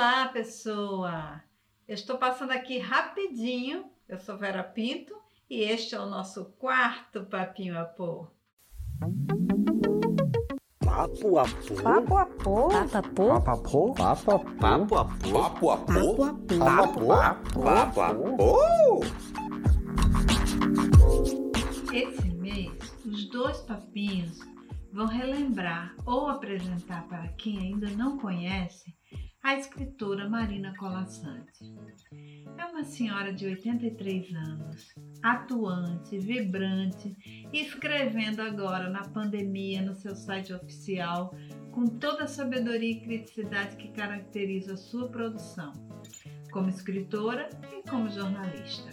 Olá, pessoa! Eu estou passando aqui rapidinho. Eu sou Vera Pinto e este é o nosso quarto Papinho a Pô. Papo a pô. Papo a pô. Papo a pô. Papo a pô. Papo a pô. Papo a pô. Papo a pô. Esse mês, os dois papinhos vão relembrar ou apresentar para quem ainda não conhece a escritora Marina Colassante. É uma senhora de 83 anos, atuante, vibrante, escrevendo agora na pandemia no seu site oficial, com toda a sabedoria e criticidade que caracteriza a sua produção, como escritora e como jornalista.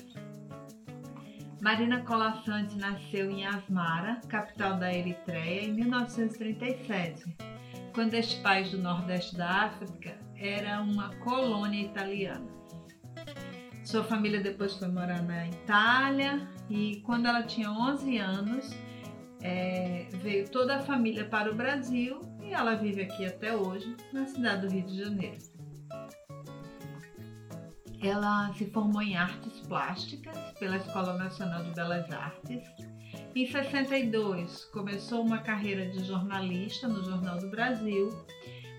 Marina Colassante nasceu em Asmara, capital da Eritreia, em 1937, quando este país do nordeste da África era uma colônia italiana. Sua família depois foi morar na Itália e quando ela tinha 11 anos é, veio toda a família para o Brasil e ela vive aqui até hoje, na cidade do Rio de Janeiro. Ela se formou em artes plásticas pela Escola Nacional de Belas Artes. Em 62, começou uma carreira de jornalista no Jornal do Brasil,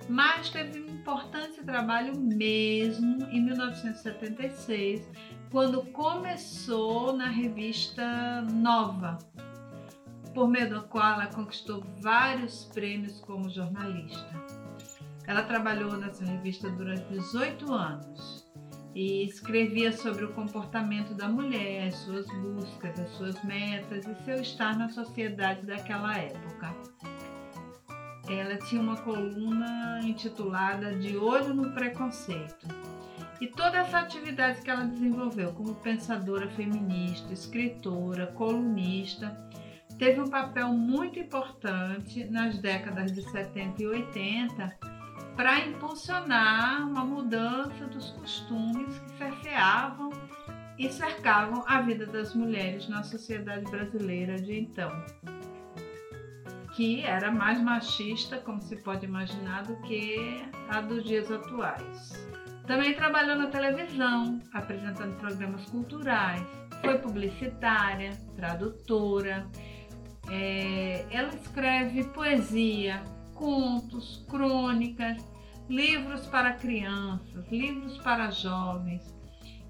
mas teve um importante trabalho mesmo em 1976, quando começou na revista Nova, por meio da qual ela conquistou vários prêmios como jornalista. Ela trabalhou nessa revista durante 18 anos e escrevia sobre o comportamento da mulher, suas buscas, as suas metas e seu estar na sociedade daquela época. Ela tinha uma coluna intitulada De Olho no Preconceito. E toda essa atividade que ela desenvolveu como pensadora feminista, escritora, colunista, teve um papel muito importante nas décadas de 70 e 80 para impulsionar uma mudança dos costumes que cerceavam e cercavam a vida das mulheres na sociedade brasileira de então, que era mais machista, como se pode imaginar, do que a dos dias atuais. Também trabalhou na televisão, apresentando programas culturais, foi publicitária, tradutora. É, ela escreve poesia, contos, crônicas, livros para crianças, livros para jovens,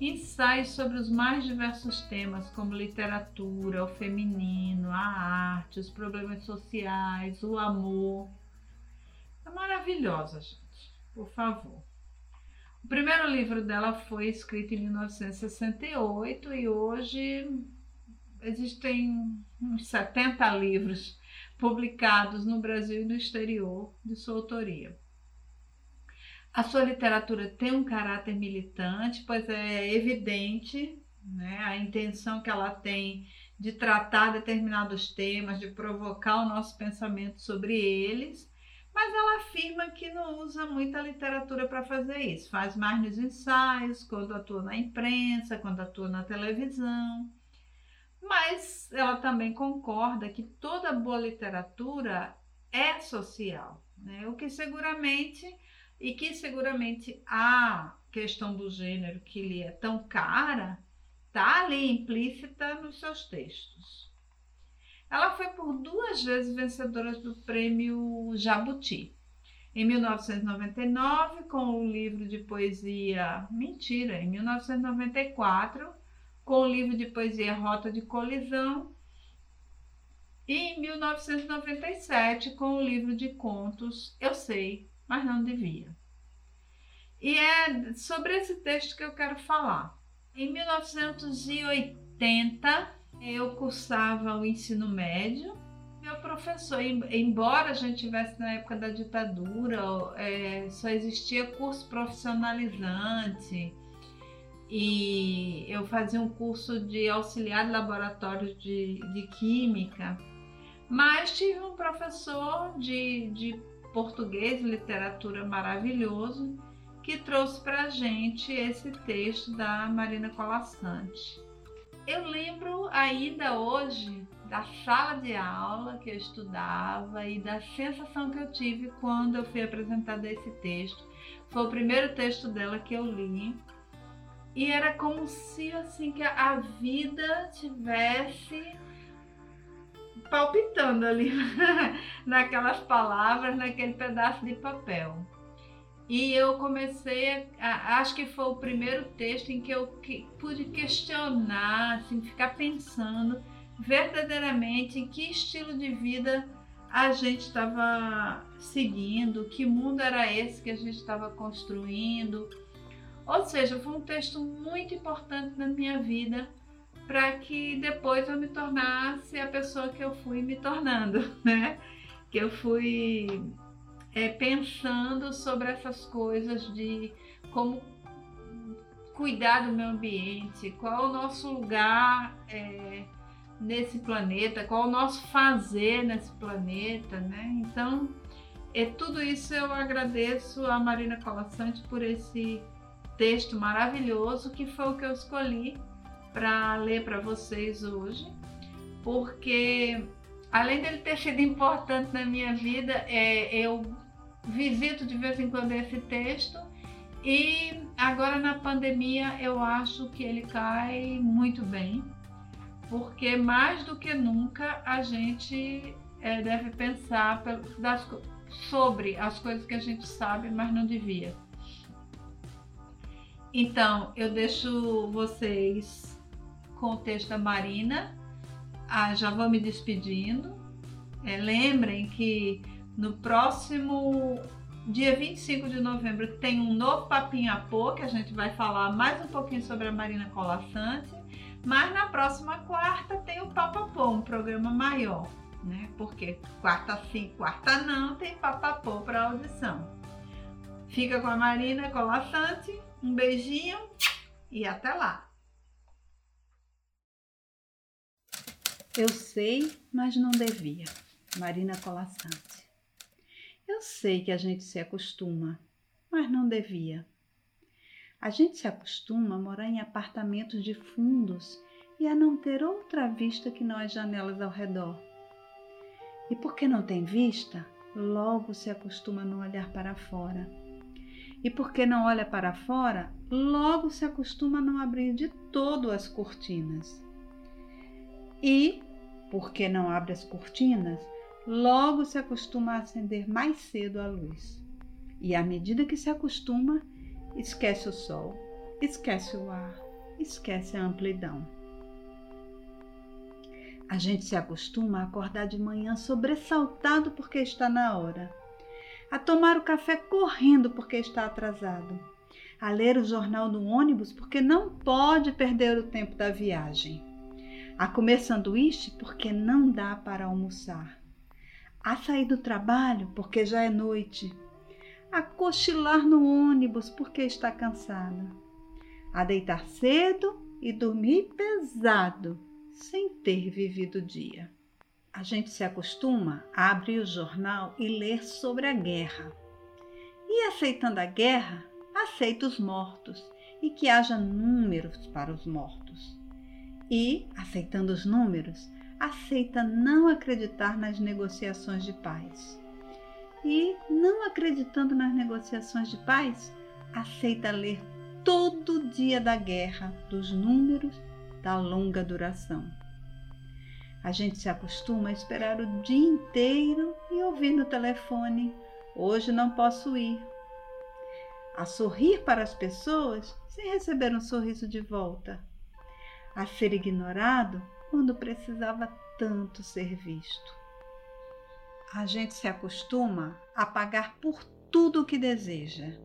ensaios sobre os mais diversos temas, como literatura, o feminino, a arte, os problemas sociais, o amor. É maravilhosa, gente, por favor. O primeiro livro dela foi escrito em 1968 e hoje existem uns 70 livros publicados no Brasil e no exterior de sua autoria. A sua literatura tem um caráter militante, pois é evidente né, a intenção que ela tem de tratar determinados temas, de provocar o nosso pensamento sobre eles, mas ela afirma que não usa muita literatura para fazer isso, faz mais nos ensaios, quando atua na imprensa, quando atua na televisão. Mas ela também concorda que toda boa literatura é social, né? o que seguramente e que seguramente a questão do gênero que lhe é tão cara está ali implícita nos seus textos. Ela foi por duas vezes vencedora do prêmio Jabuti. Em 1999, com o livro de poesia Mentira, em 1994, com o livro de poesia Rota de Colisão, e em 1997 com o livro de contos Eu Sei, mas não devia. E é sobre esse texto que eu quero falar. Em 1980 eu cursava o ensino médio. Meu professor, embora a gente tivesse na época da ditadura, é, só existia curso profissionalizante e eu fazia um curso de auxiliar de laboratório de, de química, mas tive um professor de, de português literatura maravilhoso que trouxe para a gente esse texto da Marina Colassante. Eu lembro ainda hoje da sala de aula que eu estudava e da sensação que eu tive quando eu fui apresentada esse texto Foi o primeiro texto dela que eu li. E era como se assim que a vida tivesse palpitando ali naquelas palavras, naquele pedaço de papel. E eu comecei, a, acho que foi o primeiro texto em que eu que, pude questionar, assim, ficar pensando verdadeiramente em que estilo de vida a gente estava seguindo, que mundo era esse que a gente estava construindo. Ou seja, foi um texto muito importante na minha vida para que depois eu me tornasse a pessoa que eu fui me tornando, né? Que eu fui é, pensando sobre essas coisas de como cuidar do meio ambiente, qual o nosso lugar é, nesse planeta, qual o nosso fazer nesse planeta, né? Então, é tudo isso eu agradeço a Marina Colassante por esse texto maravilhoso que foi o que eu escolhi para ler para vocês hoje, porque além dele ter sido importante na minha vida, é, eu visito de vez em quando esse texto e agora na pandemia eu acho que ele cai muito bem, porque mais do que nunca a gente é, deve pensar das, sobre as coisas que a gente sabe, mas não devia. Então, eu deixo vocês com o texto da Marina. Ah, já vou me despedindo. É, lembrem que no próximo dia 25 de novembro tem um novo Papinho a Pô, que a gente vai falar mais um pouquinho sobre a Marina Colassante. Mas na próxima quarta tem o Papapô, um programa maior, né? Porque quarta sim, quarta não, tem Papapô para audição. Fica com a Marina Colassante, um beijinho e até lá! Eu sei, mas não devia. Marina Colassante. Eu sei que a gente se acostuma, mas não devia. A gente se acostuma a morar em apartamentos de fundos e a não ter outra vista que não as janelas ao redor. E porque não tem vista, logo se acostuma a não olhar para fora. E porque não olha para fora, logo se acostuma a não abrir de todo as cortinas. E, porque não abre as cortinas, logo se acostuma a acender mais cedo a luz. E à medida que se acostuma, esquece o sol, esquece o ar, esquece a amplidão. A gente se acostuma a acordar de manhã sobressaltado porque está na hora, a tomar o café correndo porque está atrasado, a ler o jornal no ônibus porque não pode perder o tempo da viagem, a comer sanduíche porque não dá para almoçar a sair do trabalho porque já é noite, a cochilar no ônibus porque está cansada, a deitar cedo e dormir pesado sem ter vivido o dia. A gente se acostuma a abrir o jornal e ler sobre a guerra. E aceitando a guerra, aceita os mortos e que haja números para os mortos. E, aceitando os números, aceita não acreditar nas negociações de paz. E, não acreditando nas negociações de paz, aceita ler todo dia da guerra, dos números, da longa duração. A gente se acostuma a esperar o dia inteiro e ouvir no telefone: Hoje não posso ir. A sorrir para as pessoas sem receber um sorriso de volta. A ser ignorado quando precisava tanto ser visto. A gente se acostuma a pagar por tudo o que deseja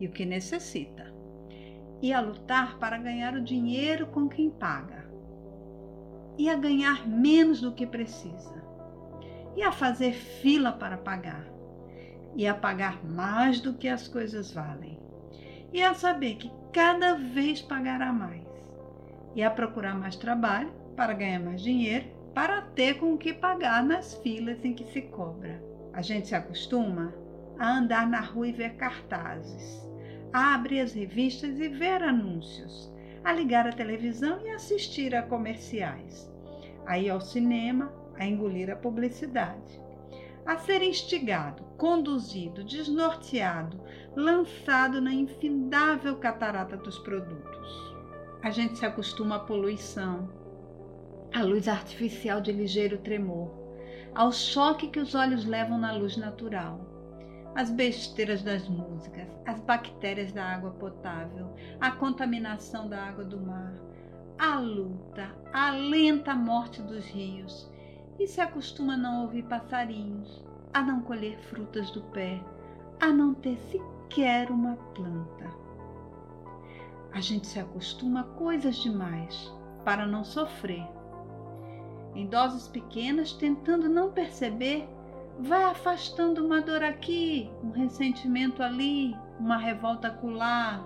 e o que necessita, e a lutar para ganhar o dinheiro com quem paga, e a ganhar menos do que precisa, e a fazer fila para pagar, e a pagar mais do que as coisas valem, e a saber que cada vez pagará mais, e a procurar mais trabalho para ganhar mais dinheiro, para ter com o que pagar nas filas em que se cobra. A gente se acostuma a andar na rua e ver cartazes, a abrir as revistas e ver anúncios, a ligar a televisão e assistir a comerciais, a ir ao cinema, a engolir a publicidade, a ser instigado, conduzido, desnorteado, lançado na infindável catarata dos produtos. A gente se acostuma à poluição, à luz artificial de ligeiro tremor, ao choque que os olhos levam na luz natural, as besteiras das músicas, as bactérias da água potável, a contaminação da água do mar, a luta, a lenta morte dos rios, e se acostuma a não ouvir passarinhos, a não colher frutas do pé, a não ter sequer uma planta. A gente se acostuma a coisas demais para não sofrer. Em doses pequenas, tentando não perceber, vai afastando uma dor aqui, um ressentimento ali, uma revolta acolá.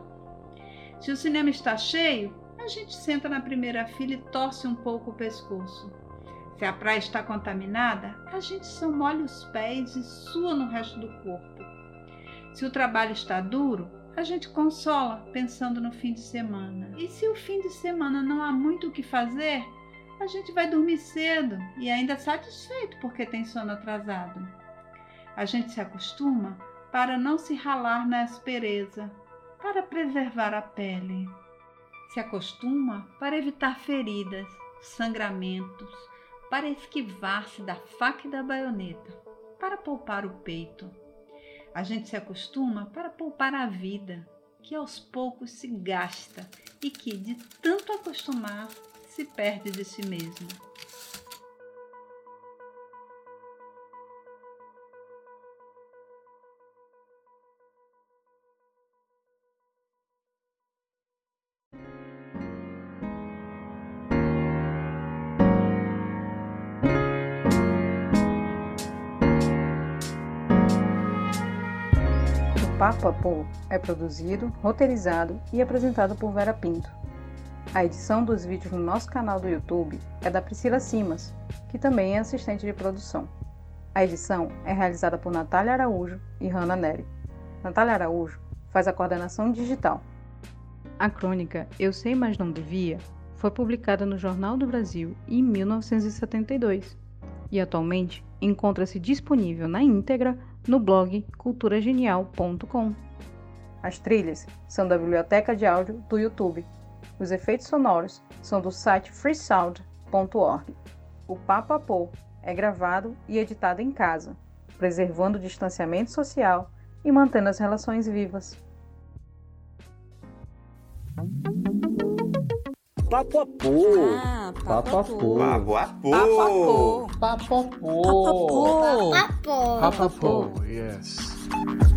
Se o cinema está cheio, a gente senta na primeira fila e torce um pouco o pescoço. Se a praia está contaminada, a gente só molha os pés e sua no resto do corpo. Se o trabalho está duro, a gente consola pensando no fim de semana. E se o fim de semana não há muito o que fazer, a gente vai dormir cedo e ainda satisfeito porque tem sono atrasado. A gente se acostuma para não se ralar na aspereza, para preservar a pele. Se acostuma para evitar feridas, sangramentos, para esquivar-se da faca e da baioneta, para poupar o peito. A gente se acostuma para poupar a vida, que aos poucos se gasta e que, de tanto acostumar, se perde de si mesmo. Papo a Pô é produzido, roteirizado e apresentado por Vera Pinto. A edição dos vídeos no nosso canal do YouTube é da Priscila Simas, que também é assistente de produção. A edição é realizada por Natália Araújo e Hanna Neri. Natália Araújo faz a coordenação digital. A crônica Eu Sei Mas Não Devia foi publicada no Jornal do Brasil em 1972 e atualmente encontra-se disponível na íntegra no blog culturagenial.com. As trilhas são da biblioteca de áudio do YouTube. Os efeitos sonoros são do site freesound.org. O Papo a Pô é gravado e editado em casa, preservando o distanciamento social e mantendo as relações vivas. Papo a pô. Ah, Papo a pô. Papo a pô. Papo a pô. Papo a pô. Papo a pô. Papo a pô. Yes.